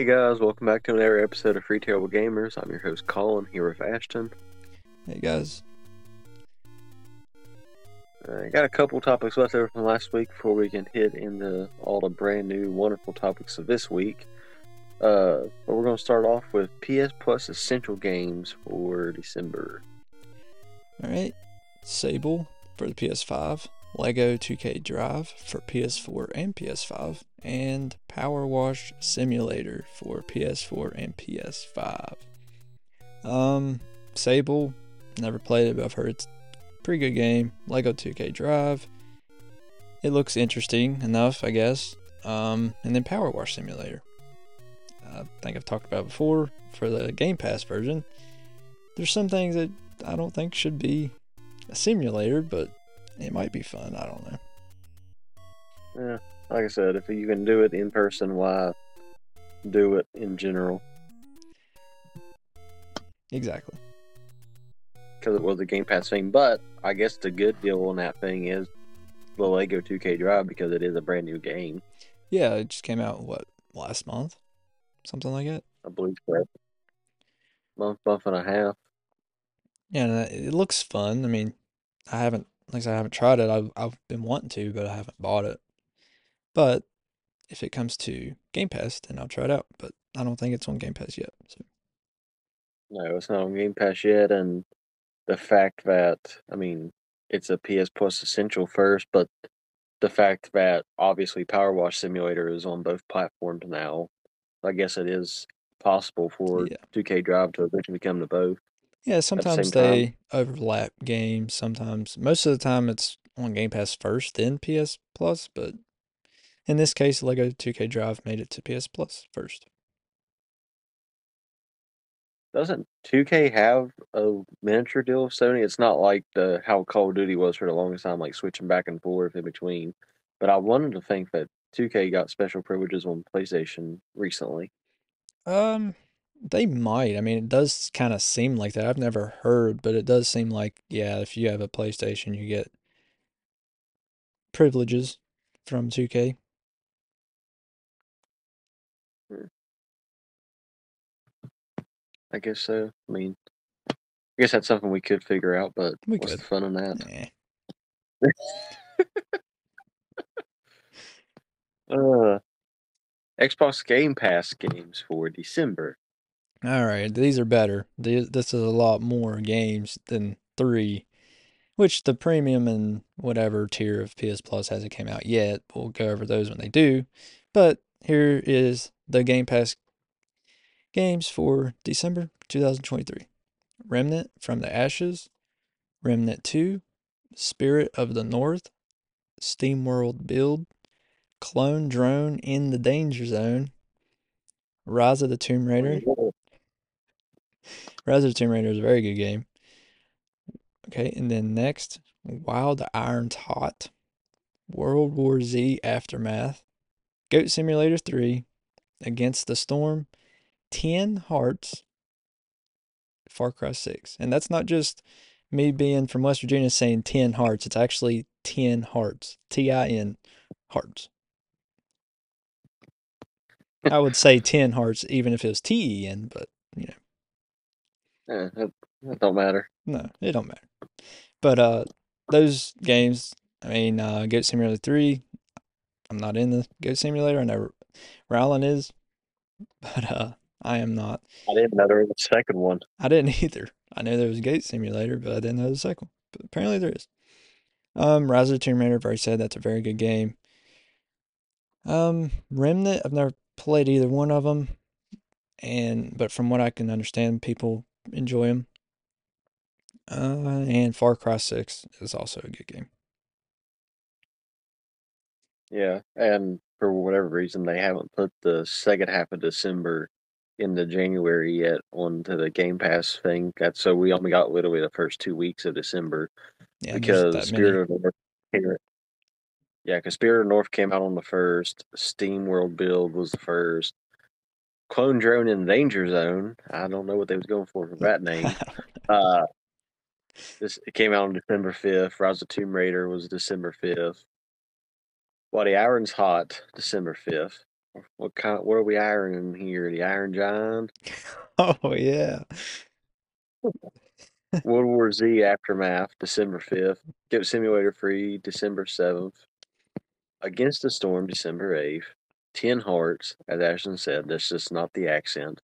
Hey guys, welcome back to another episode of Free Terrible Gamers. I'm your host Colin here with Ashton. Hey guys. I got a couple topics left over from last week before we can hit into all the brand new wonderful topics of this week. Uh, but we're going to start off with PS Plus Essential Games for December. Alright. Sable for the PS5. Lego 2K Drive for PS4 and PS5. And Power Wash Simulator for PS4 and PS5. Um, Sable, never played it, but I've heard it's pretty good game. Lego 2K Drive. It looks interesting enough, I guess. Um, and then Power Wash Simulator. I think I've talked about before for the Game Pass version. There's some things that I don't think should be a simulator, but it might be fun. I don't know. Yeah, like I said, if you can do it in person, why do it in general? Exactly. Because it was a Game Pass thing. But I guess the good deal on that thing is the Lego 2K Drive because it is a brand new game. Yeah, it just came out what last month, something like that. I believe so. Month, month and a half. Yeah, it uh, it looks fun. I mean, I haven't, like I said, I haven't tried it. I've I've been wanting to, but I haven't bought it. But if it comes to Game Pass, then I'll try it out. But I don't think it's on Game Pass yet. So No, it's not on Game Pass yet, and the fact that I mean it's a PS Plus Essential first, but the fact that obviously Power Wash Simulator is on both platforms now, I guess it is possible for Yeah. 2K Drive to eventually come to both. Yeah, sometimes time. they overlap games. Sometimes, most of the time, it's on Game Pass first, then PS Plus. But in this case, Lego 2K Drive made it to PS Plus first. Doesn't 2K have a miniature deal with Sony? It's not like the how Call of Duty was for the longest time, like switching back and forth in between. But I wanted to think that 2K got special privileges on PlayStation recently. Um, they might. I mean, it does kind of seem like that. I've never heard, but it does seem like, yeah, if you have a PlayStation, you get privileges from 2K. I guess so. I mean, I guess that's something we could figure out, but We what's could. the fun in that? Nah. Uh, Xbox Game Pass games for December. All right, these are better. This is a lot more games than three, which the premium and whatever tier of PS Plus hasn't came out yet. We'll go over those when they do. But here is the Game Pass games for December 2023 Remnant from the Ashes, Remnant 2, Spirit of the North, SteamWorld Build, Clone Drone in the Danger Zone, Rise of the Tomb Raider. Rise of the Tomb Raider is a very good game. Okay, and then next, the Iron's Hot, World War Z Aftermath, Goat Simulator 3, Against the Storm, Tin Hearts, Far Cry 6. And that's not just me being from West Virginia saying Tin Hearts, it's actually Tin Hearts, T I N Hearts. I would say 10 Hearts even if it was T E N, but. Eh, that, that don't matter. No, it don't matter. But uh, those games, I mean, uh, Goat Simulator 3, I'm not in the Goat Simulator. I know Rylan is, but uh, I am not. I didn't know there was a second one. I didn't either. I knew there was a Goat Simulator, but I didn't know the second one. But apparently there is. Um, Rise of the Tomb Raider, I've already said that's a very good game. Um, Remnant, I've never played either one of them, and but from what I can understand, people enjoy them. Uh, and Far Cry Six is also a good game. Yeah, and for whatever reason, they haven't put the second half of December into January yet onto the Game Pass thing. That's so we only got literally the first two weeks of December Yeah, because Spirit many. of North. came- Yeah, because Spirit of North came out on the first. Steam World Build was the first. Clone Drone in Danger Zone. I don't know what they was going for for that name. Uh, this it came out on December fifth. Rise of Tomb Raider was December fifth. While the Iron's Hot, December fifth. What kind? What are we ironing here? The Iron Giant, oh yeah, World War Z Aftermath, December fifth. Goat Simulator Free, December seventh. Against the Storm, December eighth. Tin Hearts, as Ashton said, that's just not the accent.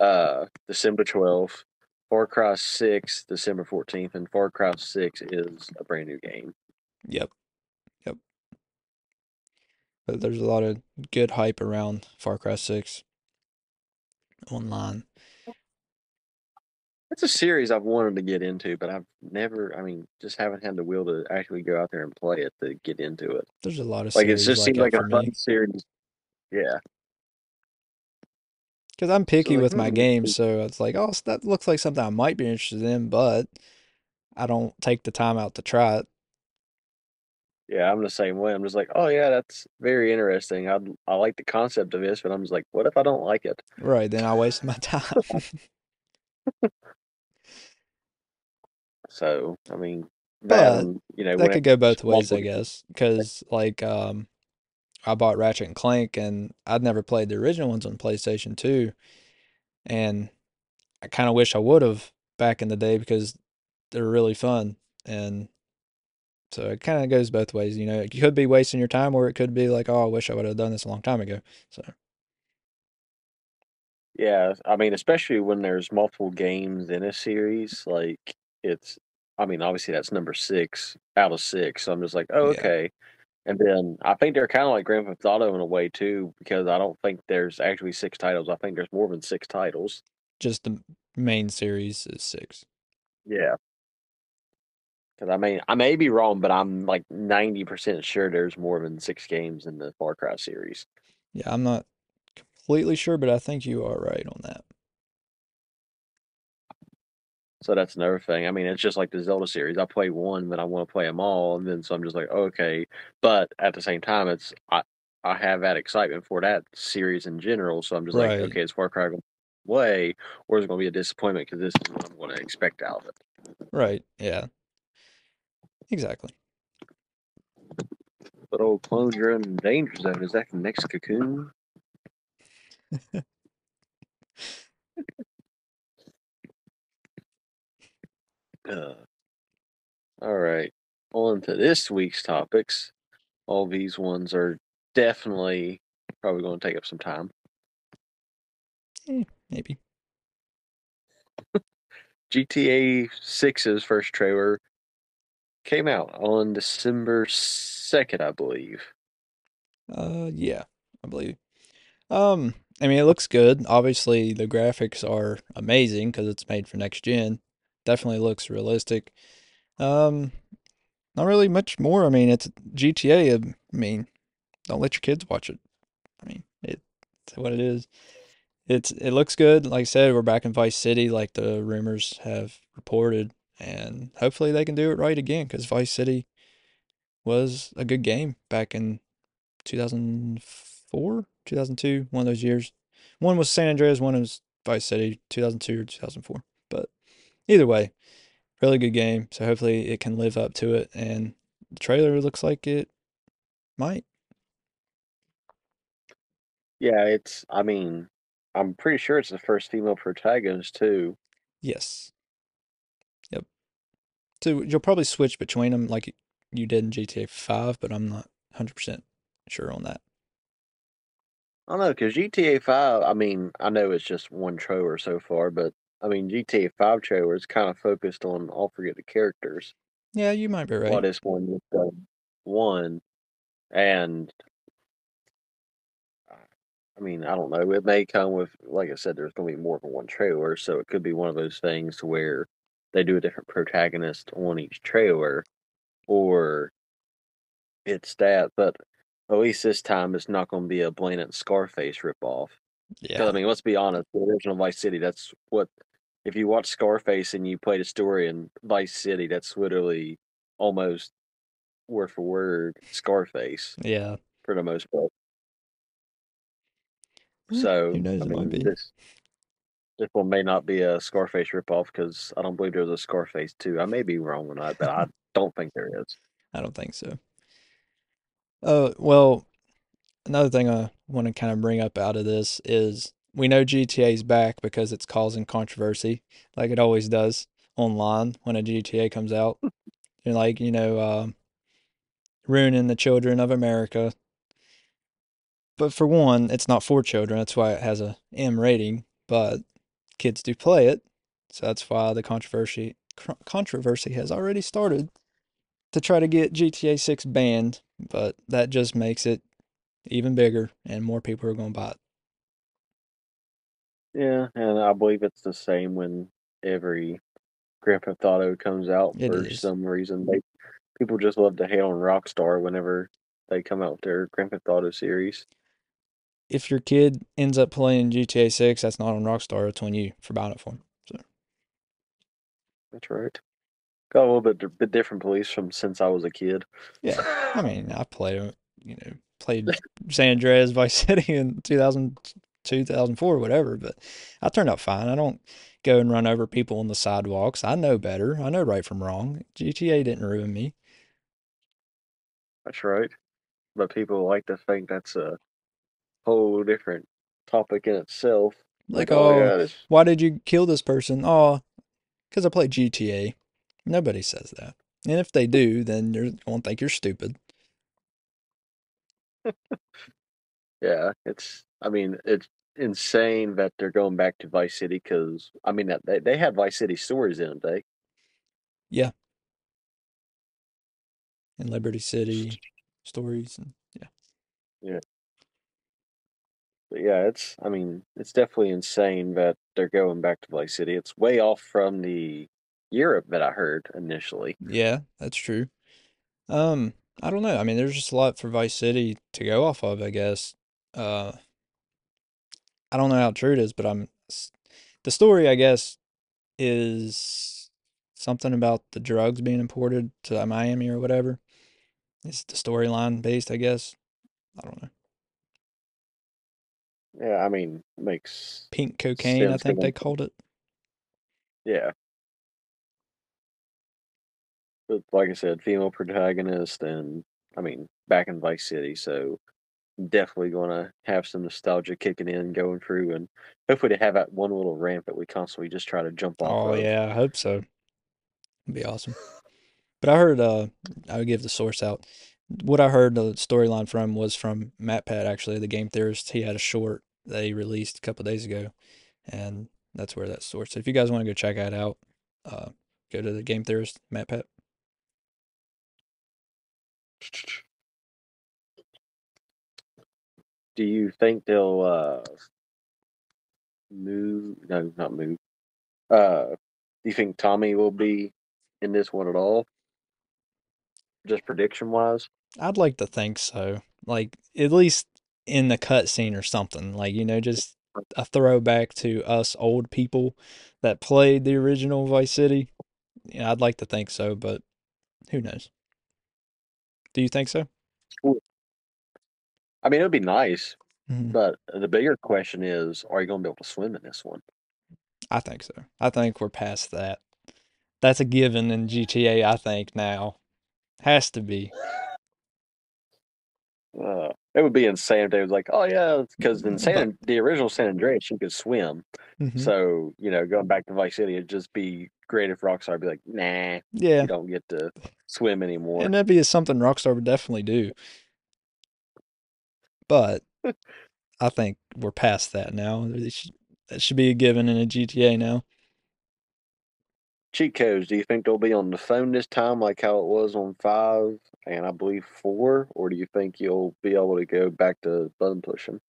Uh, December twelfth. Far Cry Six, December fourteenth, and Far Cry Six is a brand new game. yep, yep. But there's a lot of good hype around Far Cry Six online. It's a series I've wanted to get into, but I've never. I mean, just haven't had the will to actually go out there and play it to get into it. There's a lot of Like it just like seems like a fun me series. Yeah, because I'm picky like, with my hmm. games, so it's like, oh, that looks like something I might be interested in, but I don't take the time out to try it. yeah, I'm the same way. I'm just like, oh yeah, that's very interesting. I I like the concept of this, but I'm just like, what if I don't like it? Right, then I waste my time. So I mean, that But and, you know, that could go both ways, I guess. Because like um, I bought Ratchet and Clank, and I'd never played the original ones on PlayStation 2, and I kind of wish I would have back in the day because they're really fun, and so it kind of goes both ways. You know, you could be wasting your time, or it could be like, oh, I wish I would have done this a long time ago. So Yeah, I mean, especially when there's multiple games in a series, like it's, I mean, obviously that's number six out of six. So I'm just like, oh, Yeah. And then I think they're kind of like Grand Theft Auto in a way too, because I don't think there's actually six titles. I think there's more than six titles. just the main series is six. Yeah. Because I mean, I may be wrong, but I'm like 90% sure there's more than six games in the Far Cry series. Yeah, I'm not completely sure, but I think you are right on that. So that's another thing. I mean, it's just like the Zelda series. I play one, but I want to play them all, and then so I'm just like, okay. But at the same time, it's I I have that excitement for that series in general. So I'm just Right. like, okay, is Far Cry going to play, or is it going to be a disappointment because this is what I'm going to expect out of it? Right. Yeah. Exactly. But old Clone Drone in Danger Zone is that the next Cocoon? Uh, all right, on to this week's topics. All these ones are definitely probably going to take up some time. Maybe. GTA 6's first trailer came out on December 2nd, I believe. Uh, yeah, I believe. Um, I mean, it looks good. Obviously, the graphics are amazing because it's made for next gen. Definitely looks realistic. Um, not really much more. I mean, it's GTA. I mean, don't let your kids watch it. I mean, it's what it is. It's it looks good. Like I said, we're back in Vice City, like the rumors have reported, and hopefully they can do it right again because Vice City was a good game back in 2004, 2002, one of those years. One was San Andreas, one was Vice City, 2002 or 2004. But either way, really good game. So hopefully it can live up to it. And the trailer looks like it might. Yeah, it's, I mean, I'm pretty sure it's the first female protagonist, too. Yes. Yep. So you'll probably switch between them like you did in GTA 5, but I'm not 100% sure on that. I don't know, because GTA 5, I mean, I know it's just one trailer so far, but I mean, GTA 5 trailer is kind of focused on all three of the characters. Yeah, you might be right. this one was done one, and I mean, I don't know. It may come with, like I said, there's going to be more than one trailer, so it could be one of those things where they do a different protagonist on each trailer, or it's that. But at least this time, it's not going to be a blatant Scarface ripoff. Yeah. I mean, let's be honest, the original Vice City. That's what. If you watch Scarface and you play the story in Vice City, that's literally almost word for word Scarface Yeah. for the most part. So who knows, I it might be. this this one may not be a Scarface ripoff because I don't believe there's a Scarface two. I may be wrong on that, but I don't think there is. I don't think so. Uh, well, another thing I want to kind of bring up out of this is we know GTA's back because it's causing controversy, like it always does online when a GTA comes out. And like, you know, um, ruining the children of America. But for one, it's not for children. That's why it has a M rating. But kids do play it, so that's why the controversy cr- controversy has already started to try to get GTA 6 banned. But that just makes it even bigger, and more people are going to buy it. Yeah, and I believe it's the same when every Grand Theft Auto comes out It for is. some reason. They people just love to hate on Rockstar whenever they come out with their Grand Theft Auto series. If your kid ends up playing GTA 6, that's not on Rockstar. It's on you for buying it for them. So That's right. Got a little bit, bit different beliefs from since I was a kid. yeah, I mean, I played, you know, played San Andreas Vice City in 2002, 2004, whatever. But I turned out fine. I don't go and run over people on the sidewalks. I know better. I know right from wrong. GTA didn't ruin me. That's right. But people like to think that's a whole different topic in itself. Like, oh, oh, yeah, why did you kill this person? Oh, because I play GTA. Nobody says that. And if they do, then they're going to think you're stupid. yeah, it's. I mean, it's insane that they're going back to Vice City because I mean they they had Vice City stories in them. They Yeah. In Liberty City stories and yeah. But yeah, it's. I mean, it's definitely insane that they're going back to Vice City. It's way off from the Europe that I heard initially. Yeah, that's true. Um, I don't know. I mean, there's just a lot for Vice City to go off of, I guess. Uh, I don't know how true it is, but I'm the story, I guess, is something about the drugs being imported to uh, Miami or whatever. It's the storyline based, I guess. I don't know. Yeah, I mean, makes Pink cocaine, I think they called it. yeah. But like I said, female protagonist, and I mean, back in Vice City, so definitely going to have some nostalgia kicking in, going through, and hopefully to have that one little ramp that we constantly just try to jump off Oh of. yeah, I hope so. It'd be awesome. But I heard uh I would give the source out. What I heard the storyline from was from MatPat actually, the game theorist. He had a short that he released a couple days ago, and that's where that source. So if you guys want to go check that out, uh, go to the game theorist MatPat. Do you think they'll uh move? No, not move. Uh, do you think Tommy will be in this one at all? Just prediction wise. I'd like to think so. Like at least in the cutscene or something. Like you know, just a throwback to us old people that played the original Vice City. Yeah, I'd like to think so, but who knows? Do you think so? I mean, it would be nice, Mhm. but the bigger question is, are you going to be able to swim in this one? I think so. I think we're past that. That's a given in GTA, I think now. Has to be. Uh, it would be insane if they was like, oh yeah, because in San, the original San Andreas, you could swim. Mhm. So you know, going back to Vice City, it'd just be great if Rockstar would be like, nah, Yeah. you don't get to swim anymore. And that'd be something Rockstar would definitely do. But I think we're past that now. It should, that should be a given in a GTA now. Cheat codes, do you think they'll be on the phone this time, like how it was on five and I believe four, or do you think you'll be able to go back to button pushing?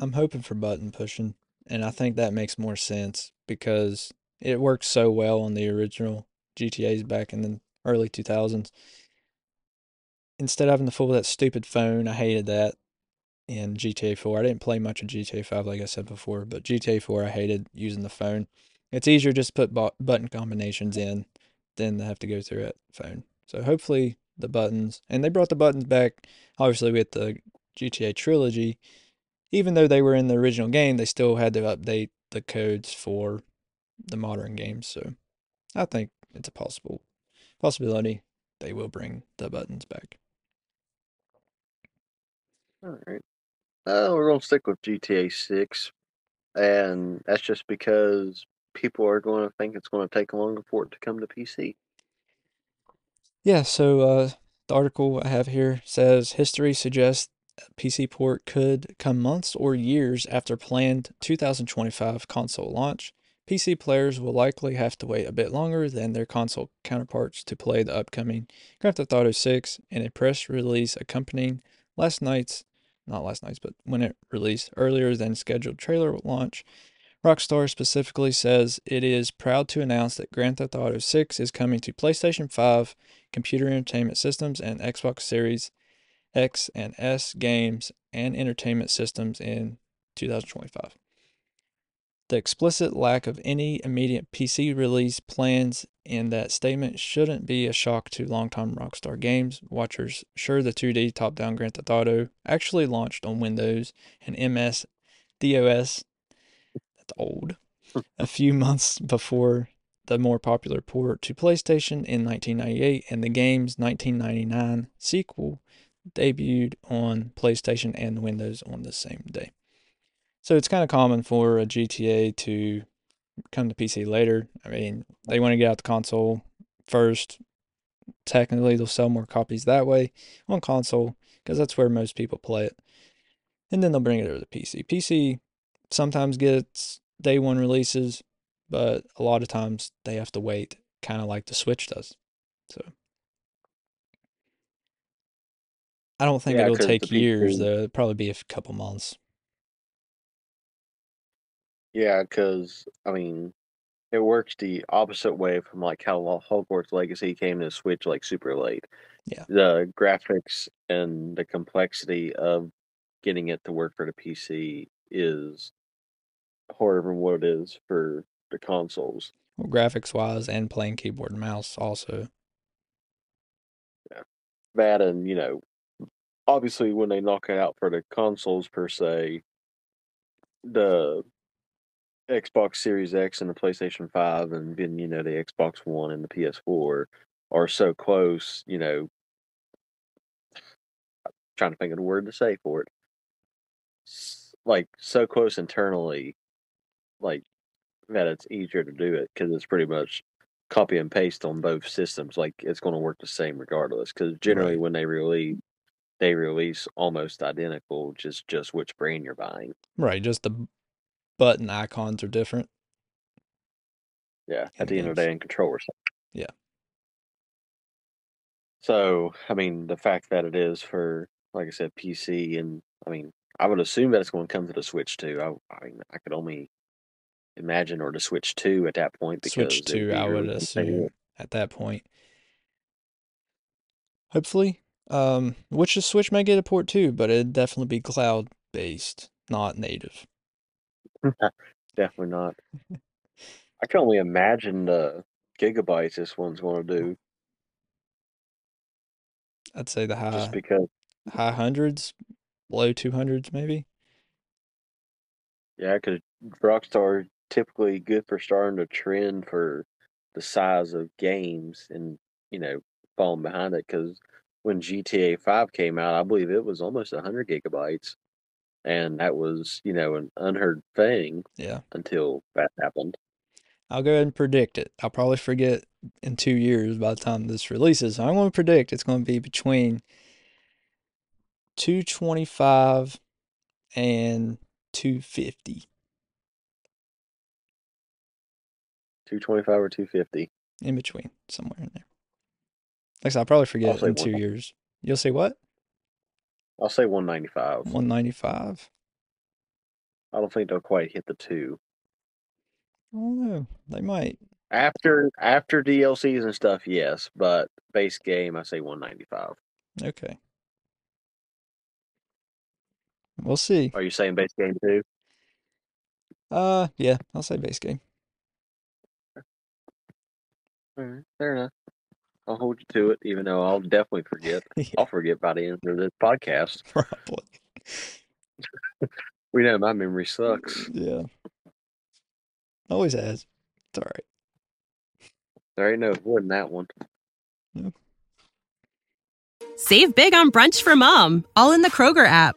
I'm hoping for button pushing, and I think that makes more sense because it worked so well on the original GTA's back in the early 2000s. Instead of having to fool with that stupid phone, I hated that in GTA 4. I didn't play much of GTA 5, like I said before, but GTA 4, I hated using the phone. It's easier just put button combinations in than to have to go through that phone. So hopefully the buttons, and they brought the buttons back. Obviously, with the GTA trilogy, even though they were in the original game, they still had to update the codes for the modern games. So I think it's a possible possibility they will bring the buttons back. All right. Uh, we're gonna stick with GTA Six, and that's just because people are going to think it's going to take longer for it to come to PC. Yeah. So uh, the article I have here says history suggests PC port could come months or years after planned 2025 console launch. PC players will likely have to wait a bit longer than their console counterparts to play the upcoming Grand Theft Auto 6 in a press release accompanying last night's not last night's, but when it released earlier than scheduled trailer launch. Rockstar specifically says it is proud to announce that Grand Theft Auto 6 is coming to PlayStation 5, computer entertainment systems, and Xbox Series X and S games and entertainment systems in 2025. The explicit lack of any immediate PC release plans in that statement shouldn't be a shock to longtime Rockstar Games watchers. Sure, the 2D top down Grand Theft Auto actually launched on Windows and MS DOS, that's old, a few months before the more popular port to PlayStation in 1998, and the game's 1999 sequel debuted on PlayStation and Windows on the same day. So it's kind of common for a GTA to come to PC later. I mean, they want to get out the console first. Technically, they'll sell more copies that way on console because that's where most people play it. And then they'll bring it over to PC. PC sometimes gets day one releases, but a lot of times they have to wait, kind of like the Switch does. So I don't think yeah, it'll take years, though. It'll probably be a couple months. Yeah, because I mean, it works the opposite way from like how Hogwarts Legacy came to Switch like super late. Yeah. The graphics and the complexity of getting it to work for the PC is harder than what it is for the consoles. Well, graphics wise and playing keyboard and mouse also. Yeah. That and, you know, obviously when they knock it out for the consoles per se, the Xbox Series X and the PlayStation 5 and then, you know, the Xbox One and the PS4 are so close, you know. I'm trying to think of the word to say for it. Like, so close internally, like, that it's easier to do it because it's pretty much copy and paste on both systems. Like, it's going to work the same regardless. Because generally, right. when they release, they release almost identical, just just which brand you're buying. Right, just the button icons are different. Yeah, at the end of the day, in controllers. Yeah. So, I mean, the fact that it is for, like I said, PC, and I mean, I would assume that it's going to come to the Switch too. I, I mean, I could only imagine or to Switch two at that point because Switch two, I would assume at that point. Hopefully, um, which the Switch may get a port too, but it'd definitely be cloud based, not native. Definitely not. I can only imagine the gigabytes this one's going to do. I'd say the high just because high hundreds, low two hundreds, maybe. Yeah, because Rockstar typically good for starting to trend for the size of games and you know falling behind it because when GTA Five came out, I believe it was almost hundred gigabytes and that was you know an unheard thing. Yeah. Until that happened. I'll go ahead and predict it. I'll probably forget in two years by the time this releases. I'm going to predict it's going to be between 225 and 250. 225 or 250. In between, somewhere in there. Like I said, I'll probably forget in two years. You'll say what? I'll say 195. 195. I don't think they'll quite hit the two. I don't know. They might. After after DLCs and stuff, yes, but base game, I say 195. Okay. We'll see. Are you saying base game too? Uh, yeah, I'll say base game. All right, fair enough. I'll hold you to it, even though I'll definitely forget. yeah, I'll forget by the end of this podcast. probably. We know my memory sucks. Yeah. Always has. It's all right. There ain't no avoiding that one. Save big on brunch for mom, all in the Kroger app.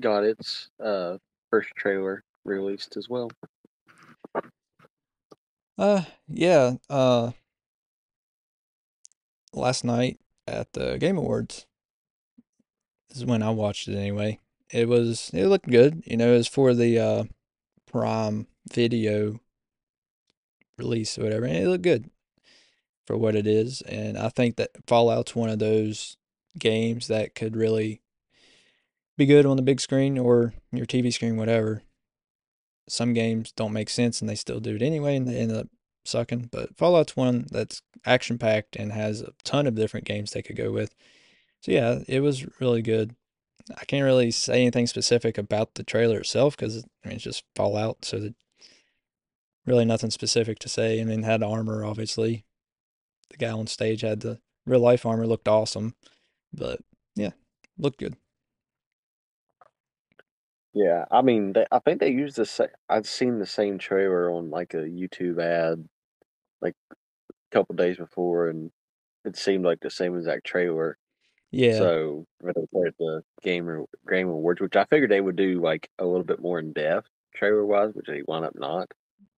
got its uh first trailer released as well. Uh, yeah. Uh, last night at the Game Awards is when I watched it anyway. It was it looked good. You know, it was for the uh Prime Video release or whatever, and it looked good for what it is. And I think that Fallout's one of those games that could really be good on the big screen or your TV screen, whatever. Some games don't make sense and they still do it anyway and they end up sucking. But Fallout's one that's action packed and has a ton of different games they could go with. So yeah, it was really good. I can't really say anything specific about the trailer itself because I mean, it's just Fallout, so the, really nothing specific to say. And then had armor, obviously. The guy on stage had the real life armor, looked awesome, but yeah, looked good. Yeah, I mean, they, I think they used the same. I'd seen the same trailer on like a YouTube ad, like a couple days before, and it seemed like the same exact trailer. Yeah, So when they played the Game Game Awards, which I figured they would do like a little bit more in depth trailer wise, which they wound up not.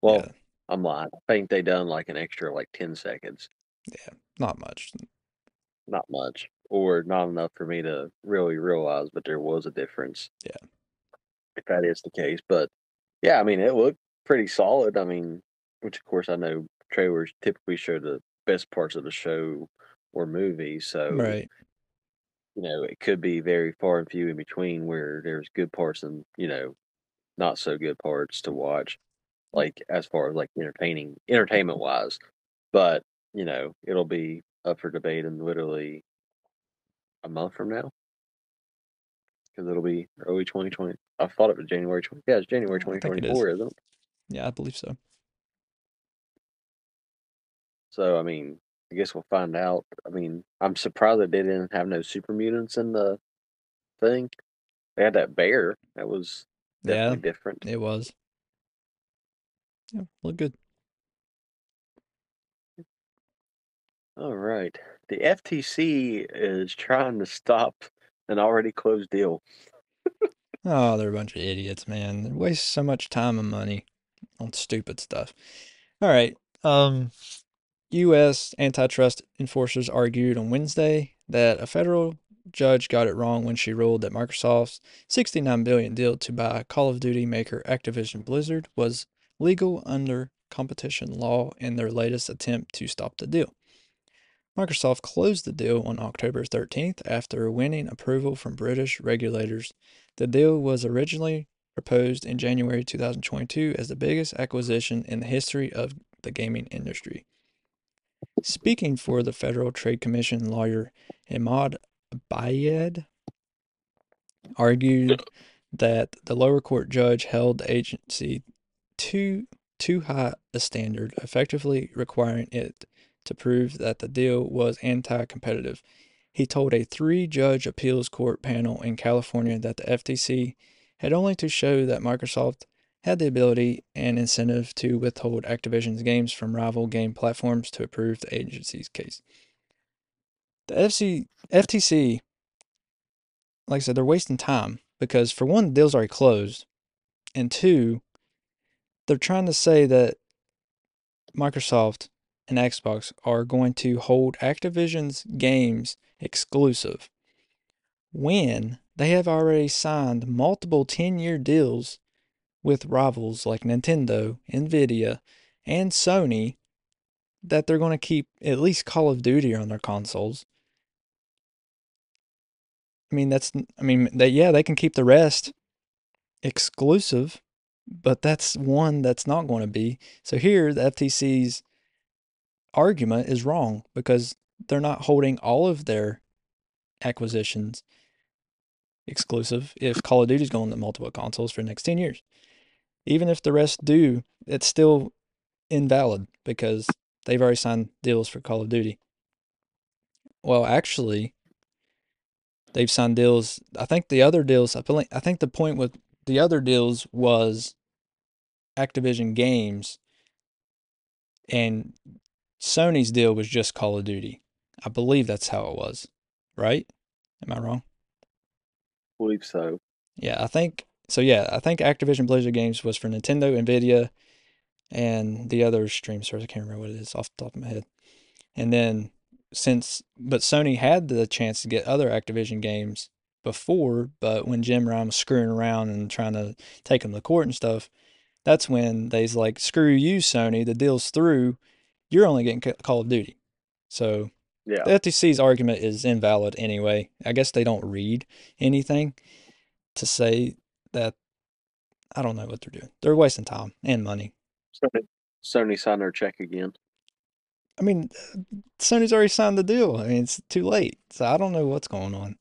Well, yeah, I'm lying. I think they done like an extra like ten seconds, yeah, not much. not much, or not enough for me to really realize but there was a difference. Yeah. If that is the case. But yeah, I mean, it looked pretty solid. I mean, which of course I know trailers typically show the best parts of the show or movie, so Right. you know it could be very far and few in between where there's good parts and you know not so good parts to watch, like as far as like entertaining entertainment wise. But you know it'll be up for debate in literally a month from now because it'll be early 2020. I thought it was January 20. Yeah, it's January I think it 2024, isn't it? Yeah, I believe so. So I mean, I guess we'll find out. I mean, I'm surprised that they didn't have no super mutants in the thing. They had that bear. That was Yeah, different. it was. Yeah, look good. All right. The FTC is trying to stop an already closed deal. Oh, they're a bunch of idiots, man. They waste so much time and money on stupid stuff. All right. Um, U.S. antitrust enforcers argued on Wednesday that a federal judge got it wrong when she ruled that Microsoft's 69 billion deal to buy Call of Duty maker Activision Blizzard was legal under competition law in their latest attempt to stop the deal. Microsoft closed the deal on October 13th after winning approval from British regulators. The deal was originally proposed in January 2022 as the biggest acquisition in the history of the gaming industry. Speaking for the Federal Trade Commission lawyer Imad Abyad argued that the lower court judge held the agency too too high a standard, effectively requiring it to prove that the deal was anti-competitive. He told a three-judge appeals court panel in California that the FTC had only to show that Microsoft had the ability and incentive to withhold Activision's games from rival game platforms to approve the agency's case. The FC, FTC, like I said, they're wasting time because for one, the deal's already closed, and two, they're trying to say that Microsoft and Xbox are going to hold Activision's games exclusive when they have already signed multiple 10 year deals with rivals like Nintendo, Nvidia, and Sony that they're going to keep at least Call of Duty on their consoles. I mean, that's, I mean, they, yeah, they can keep the rest exclusive, but that's one that's not going to be. So here, the FTC's argument is wrong because they're not holding all of their acquisitions exclusive if Call of Duty is going to multiple consoles for the next 10 years. Even if the rest do, it's still invalid because they've already signed deals for Call of Duty. Well, actually, they've signed deals. I think the other deals, I think the point with the other deals was Activision Games and Sony's deal was just Call of Duty. I believe that's how it was, right? Am I wrong? I believe so. Yeah, I think so. Yeah, I think Activision Blizzard Games was for Nintendo, Nvidia, and the other stream service. I can't remember what it is off the top of my head. And then since, but Sony had the chance to get other Activision games before, but when Jim Ryan was screwing around and trying to take them to court and stuff, that's when they's like, screw you, Sony, the deal's through. You're only getting Call of Duty. So yeah. the FTC's argument is invalid anyway. I guess they don't read anything to say that. I don't know what they're doing. They're wasting time and money. Sony, Sony signed their check again. I mean, Sony's already signed the deal. I mean, it's too late. So I don't know what's going on.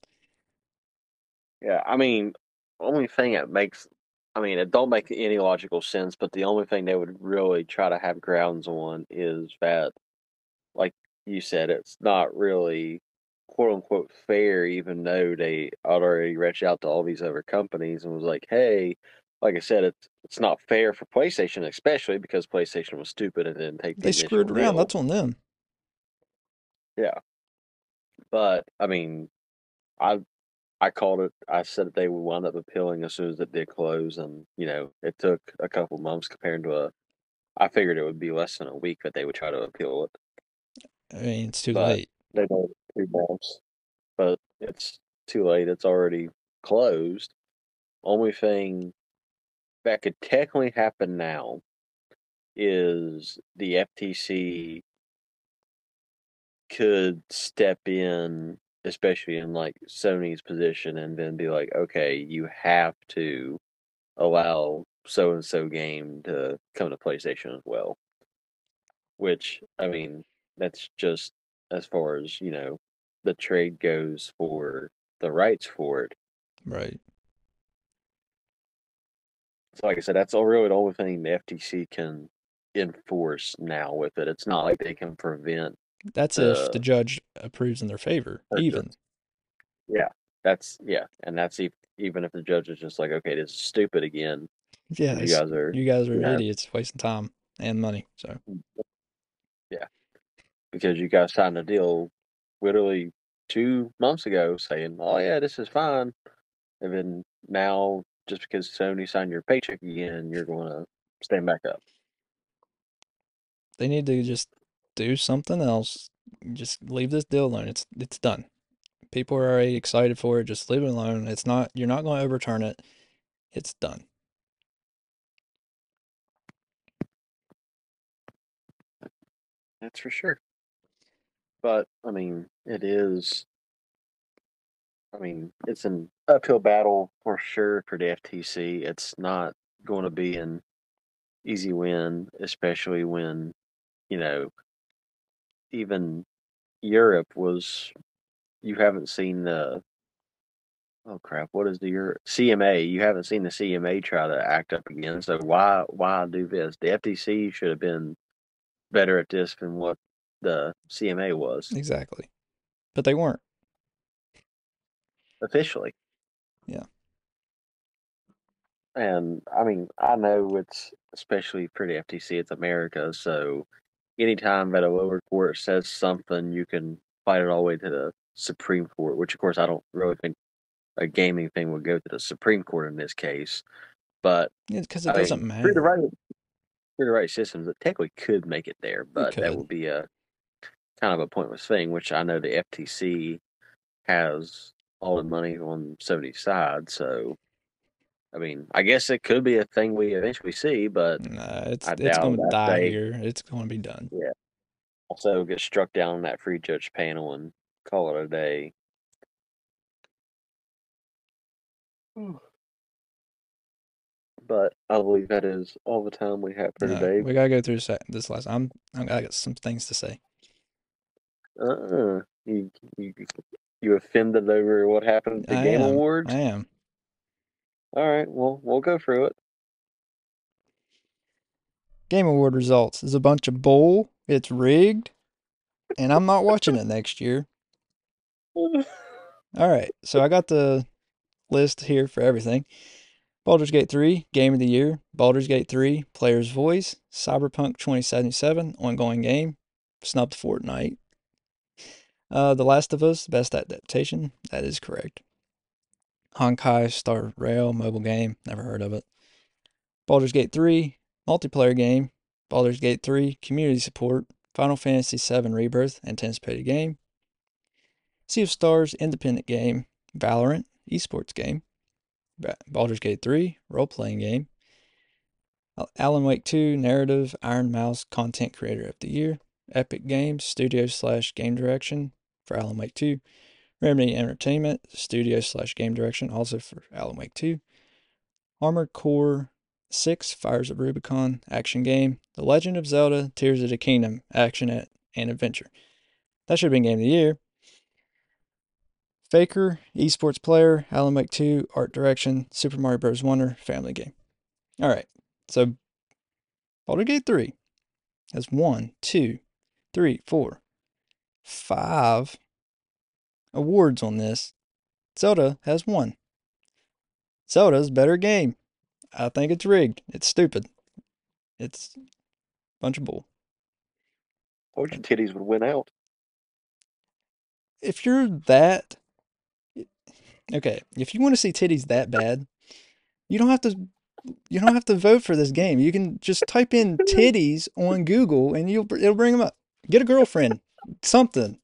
Yeah, I mean, only thing that makes, I mean, it don't make any logical sense. But the only thing they would really try to have grounds on is that, like you said, it's not really quote unquote fair, even though they already reached out to all these other companies and was like, hey, like I said, it's it's not fair for PlayStation, especially because PlayStation was stupid and didn't take. The they screwed around. Deal. That's on them. Yeah, but I mean, I I called it. I said that they would wind up appealing as soon as it did close, and you know, it took a couple months compared to a. I figured it would be less than a week that they would try to appeal it. I mean, it's too but late. They don't two months, but it's too late. It's already closed. Only thing that could technically happen now is the FTC could step in, especially in like Sony's position, and then be like, okay, you have to allow so and so game to come to PlayStation as well. Which, I mean, that's just as far as, you know, the trade goes for the rights for it. Right. So, like I said, that's all really the only thing the FTC can enforce now with it. It's not like they can prevent. That's if the judge approves in their favor, even. Yeah, that's yeah, and that's if, even if the judge is just like, okay, this is stupid again. Yeah, you guys are you guys are you idiots, wasting time and money. So. Mm, yeah, because you guys signed a deal literally two months ago saying, "Oh yeah, this is fine," and then now just because Sony signed your paycheck again, you're going to stand back up. They need to just do something else. Just leave this deal alone. It's it's done. People are already excited for it. Just leave it alone. It's not. You're not going to overturn it. It's done. That's for sure. But I mean, it is I mean, it's an uphill battle for sure for the FTC. It's not going to be an easy win, especially when, you know, even Europe was. You haven't seen the. Oh crap! What is the Europe CMA? You haven't seen the CMA try to act up again. So why why do this? The FTC should have been better at this than what the CMA was. Exactly, but they weren't officially. Yeah. And I mean, I know it's especially for the FTC, it's America, so anytime that a lower court says something, you can fight it all the way to the Supreme Court, which of course I don't really think a gaming thing would go to the Supreme Court in this case. But because it I doesn't mean, matter. Right, for the right systems, it technically could make it there, but that would be a kind of a pointless thing. Which I know the FTC has all the money on Sony's side, so I mean, I guess it could be a thing we eventually see, but Nah, it's it's going to die they- here. It's going to be done. Yeah. Also get struck down on that free judge panel and call it a day. But I believe that is all the time we have for No, today. we gotta go through this, this last. I'm I got some things to say. Uh-uh. You, you you offended over what happened at the I Game am. Awards? I am. All right, well we'll go through it. Game Award results is a bunch of bull. It's rigged, and I'm not watching it next year. All right, so I got the list here for everything. Baldur's Gate 3, Game of the Year. Baldur's Gate 3, Player's Voice. Cyberpunk 2077, Ongoing Game. Snubbed Fortnite. Uh, the Last of Us, Best Adaptation. That is correct. Honkai Star Rail, mobile game. Never heard of it. Baldur's Gate 3, multiplayer game. Baldur's Gate 3, community support. Final Fantasy VII Rebirth, anticipated game. Sea of Stars, independent game. Valorant, esports game. Ba- Baldur's Gate 3, role playing game. Alan Wake 2, narrative, Ironmouse, content creator of the year. Epic Games, studio slash game direction for Alan Wake 2. Remedy Entertainment, studio slash game direction, also for Alan Wake 2. Armored Core 6, Fires of Rubicon, action game. The Legend of Zelda, Tears of the Kingdom, action and adventure. That should have been game of the year. Faker, esports player, Alan Wake 2, art direction, Super Mario Bros. Wonder, family game. All right, so Baldur's Gate 3 has one, two, three, four, five awards on this. Zelda has won. Zelda's better game. I think it's rigged. It's stupid. It's a bunch of bull. You titties would win out. if you're that okay, if you want to see titties that bad, you don't have to you don't have to vote for this game. You can just type in titties on Google and you'll it'll bring them up. Get a girlfriend, something.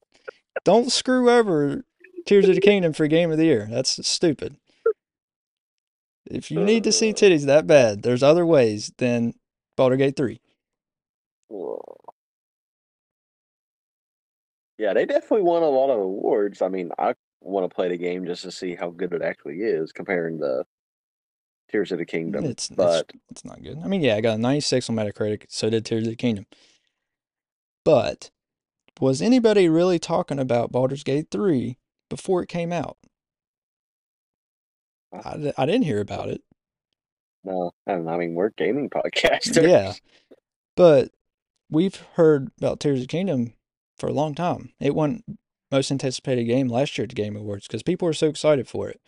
Don't screw over Tears of the Kingdom for game of the year. That's stupid. If you need to see uh. titties that bad, there's other ways than Baldur's Gate 3. Whoa. Yeah, they definitely won a lot of awards. I mean, I want to play the game just to see how good it actually is, comparing the Tears of the Kingdom. It's, it's but it's not good. I mean, yeah, I got a 96 on Metacritic, so did Tears of the Kingdom. But was anybody really talking about Baldur's Gate 3 before it came out? Uh I, I didn't hear about it. no, I, I mean, we're gaming podcasters. Yeah. But we've heard about Tears of Kingdom for a long time. It won most anticipated game last year at the Game Awards because people were so excited for it.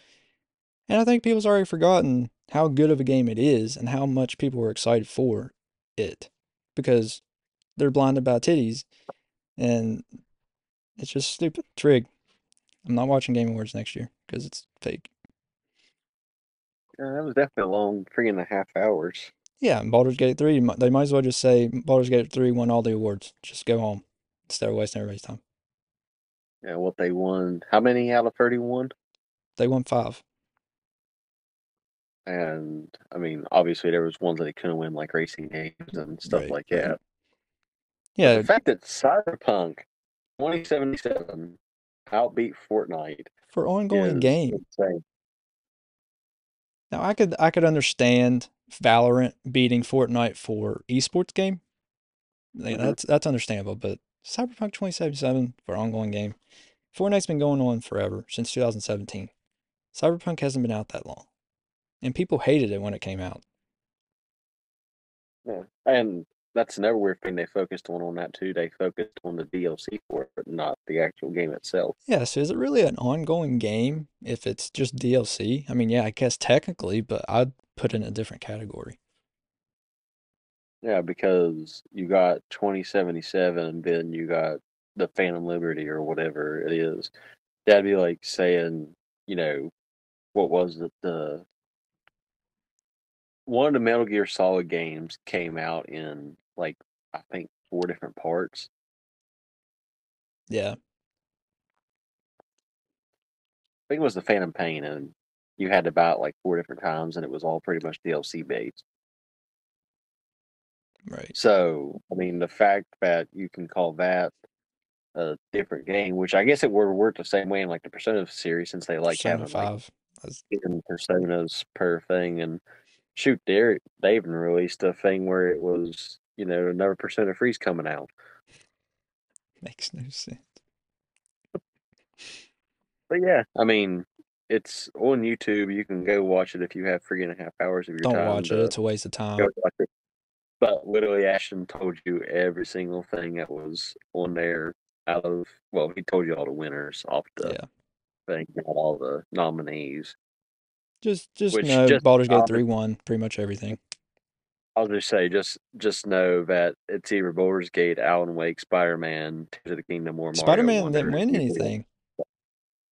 And I think people's already forgotten how good of a game it is and how much people were excited for it because they're blinded by titties and it's just stupid. Trig. I'm not watching Game Awards next year because it's fake. Yeah, that was definitely a long three and a half hours. Yeah, and Baldur's Gate 3, they might as well just say Baldur's Gate 3 won all the awards. Just go home instead of wasting everybody's time. Yeah, what they won. How many out of 31? They won five. And I mean, obviously, there was ones that they couldn't win, like racing games and stuff Right, like that. Yeah, The fact that Cyberpunk 2077 outbeat Fortnite for ongoing game. insane. Now I could I could understand Valorant beating Fortnite for esports game. Mhm. That's that's understandable, but Cyberpunk 2077 for ongoing game. Fortnite's been going on forever since 2017. Cyberpunk hasn't been out that long, and people hated it when it came out. Yeah. And that's another weird thing they focused on on that too. They focused on the DLC for it, but not the actual game itself. Yeah, so is it really an ongoing game if it's just DLC? I mean, yeah, I guess technically, but I'd put it in a different category. Yeah, because you got 2077, and then you got the Phantom Liberty or whatever it is. That'd be like saying, you know, what was it? The one of the Metal Gear Solid games came out in like I think four different parts. Yeah. I think it was the Phantom Pain, and you had to buy it like four different times, and it was all pretty much DLC based. Right. So, I mean, the fact that you can call that a different game, which I guess it would work the same way in like the Persona series, since they like Persona having like Five. Ten personas per thing, and shoot, they they even released a thing where it was you know another percent of Freeze coming out. makes no sense. But yeah, I mean, it's on YouTube. You can go watch it if you have three and a half hours of your Don't time. watch it. It's a waste of time. go watch it. But literally, Ashton told you every single thing that was on there. Out of well, he told you all the winners off the Yeah. thing, not all the nominees. Just just Which know just Baldur's Gate um 3 won pretty much everything. I'll just say, just just know that it's either Baldur's Gate, Alan Wake, Spider Man, Tears of the Kingdom, or Spider Man didn't win anything.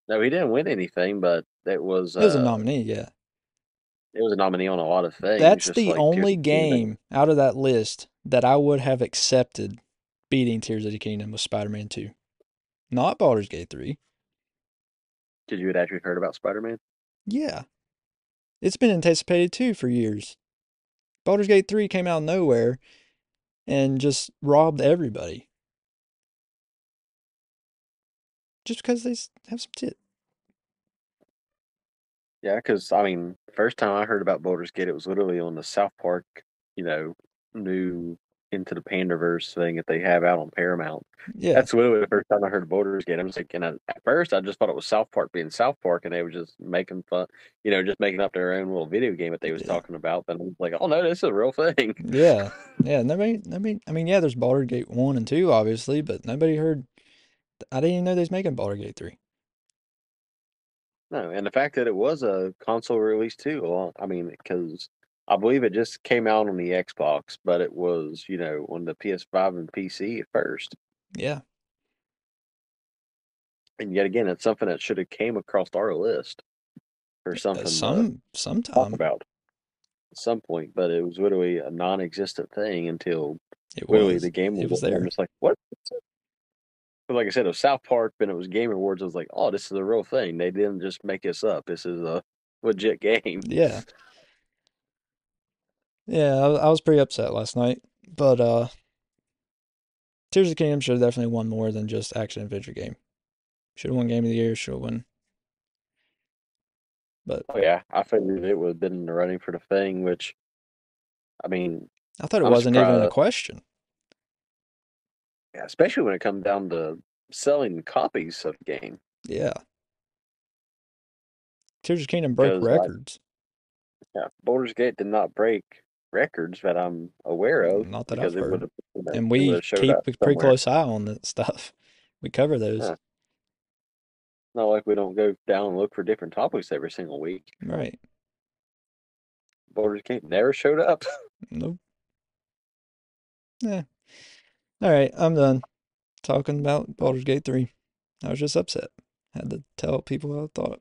No, he didn't win anything, but it was. It was a uh, nominee, yeah. It was a nominee on a lot of things. That's the like only the game out of that list that I would have accepted beating Tears of the Kingdom was Spider Man 2. Not Baldur's Gate 3. Did you had actually heard about Spider Man? Yeah. It's been anticipated too for years. Baldur's Gate 3 came out of nowhere and just robbed everybody. Just because they have some tit. Yeah, because I mean, first time I heard about Baldur's Gate, it was literally on the South Park, you know, new into the Panderverse thing that they have out on Paramount. Yeah. That's literally the first time I heard Baldur's Gate. I was like, and I, at first I just thought it was South Park being South Park, and they were just making fun, you know, just making up their own little video game that they was Yeah. talking about. Then I was like, oh no, this is a real thing. Yeah. Yeah. Nobody, nobody, I mean, yeah, there's Baldur's Gate 1 and 2, obviously, but nobody heard. I didn't even know they was making Baldur's Gate 3. No, and the fact that it was a console release too. Well, I mean, because I believe it just came out on the Xbox, but it was, you know, on the PS5 and PC at first. Yeah. And yet again, it's something that should have came across our list or something Uh, Some, talk about at some point. But it was literally a non-existent thing until it literally the game it was there. I'm just like, what? But like I said, it was South Park, then it was Game Awards. I was like, oh, this is a real thing. They didn't just make this up. This is a legit game. Yeah. Yeah, I, I was pretty upset last night, but uh Tears of the Kingdom should have definitely won more than just action adventure game. Should have won game of the year, should have won. But Oh yeah, I figured it would have been in the running for the thing, which I mean, I thought it I'm wasn't even a question. yeah, especially when it comes down to selling copies of the game. Yeah. Tears of Kingdom broke Because, like, records. Yeah, Baldur's Gate did not break records that I'm aware of. Mm, not that I've heard. would have, you know, And we would have showed keep a pretty close eye on that stuff. We cover those. Yeah. Not like we don't go down and look for different topics every single week. Right. Baldur's Gate never showed up. Nope. Yeah. All right, I'm done talking about Baldur's Gate 3. I was just upset. Had to tell people how I thought.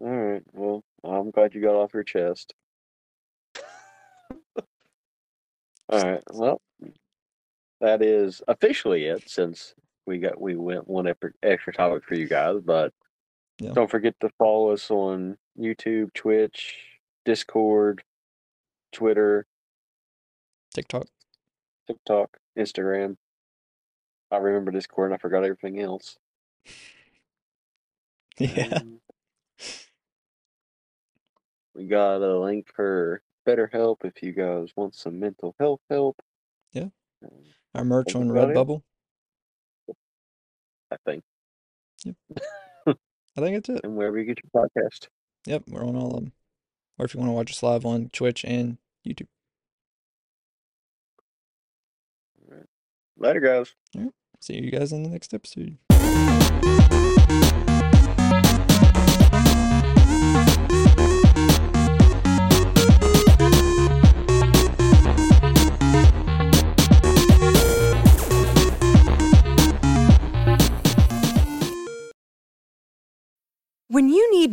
All right. Well, I'm glad you got off your chest. All right. Well, that is officially it since we got we went one extra, extra topic for you guys, but Yeah. don't forget to follow us on YouTube, Twitch, Discord, Twitter, TikTok. TikTok, Instagram. I remember Discord and I forgot everything else. Yeah. Um, we got a link for BetterHelp if you guys want some mental health help. Yeah. Um, Our merch on. Redbubble. I think. Yep. I think that's it. And wherever you get your podcast. Yep, we're on all of them. Or if you want to watch us live on Twitch and YouTube. Later, guys. See you guys in the next episode.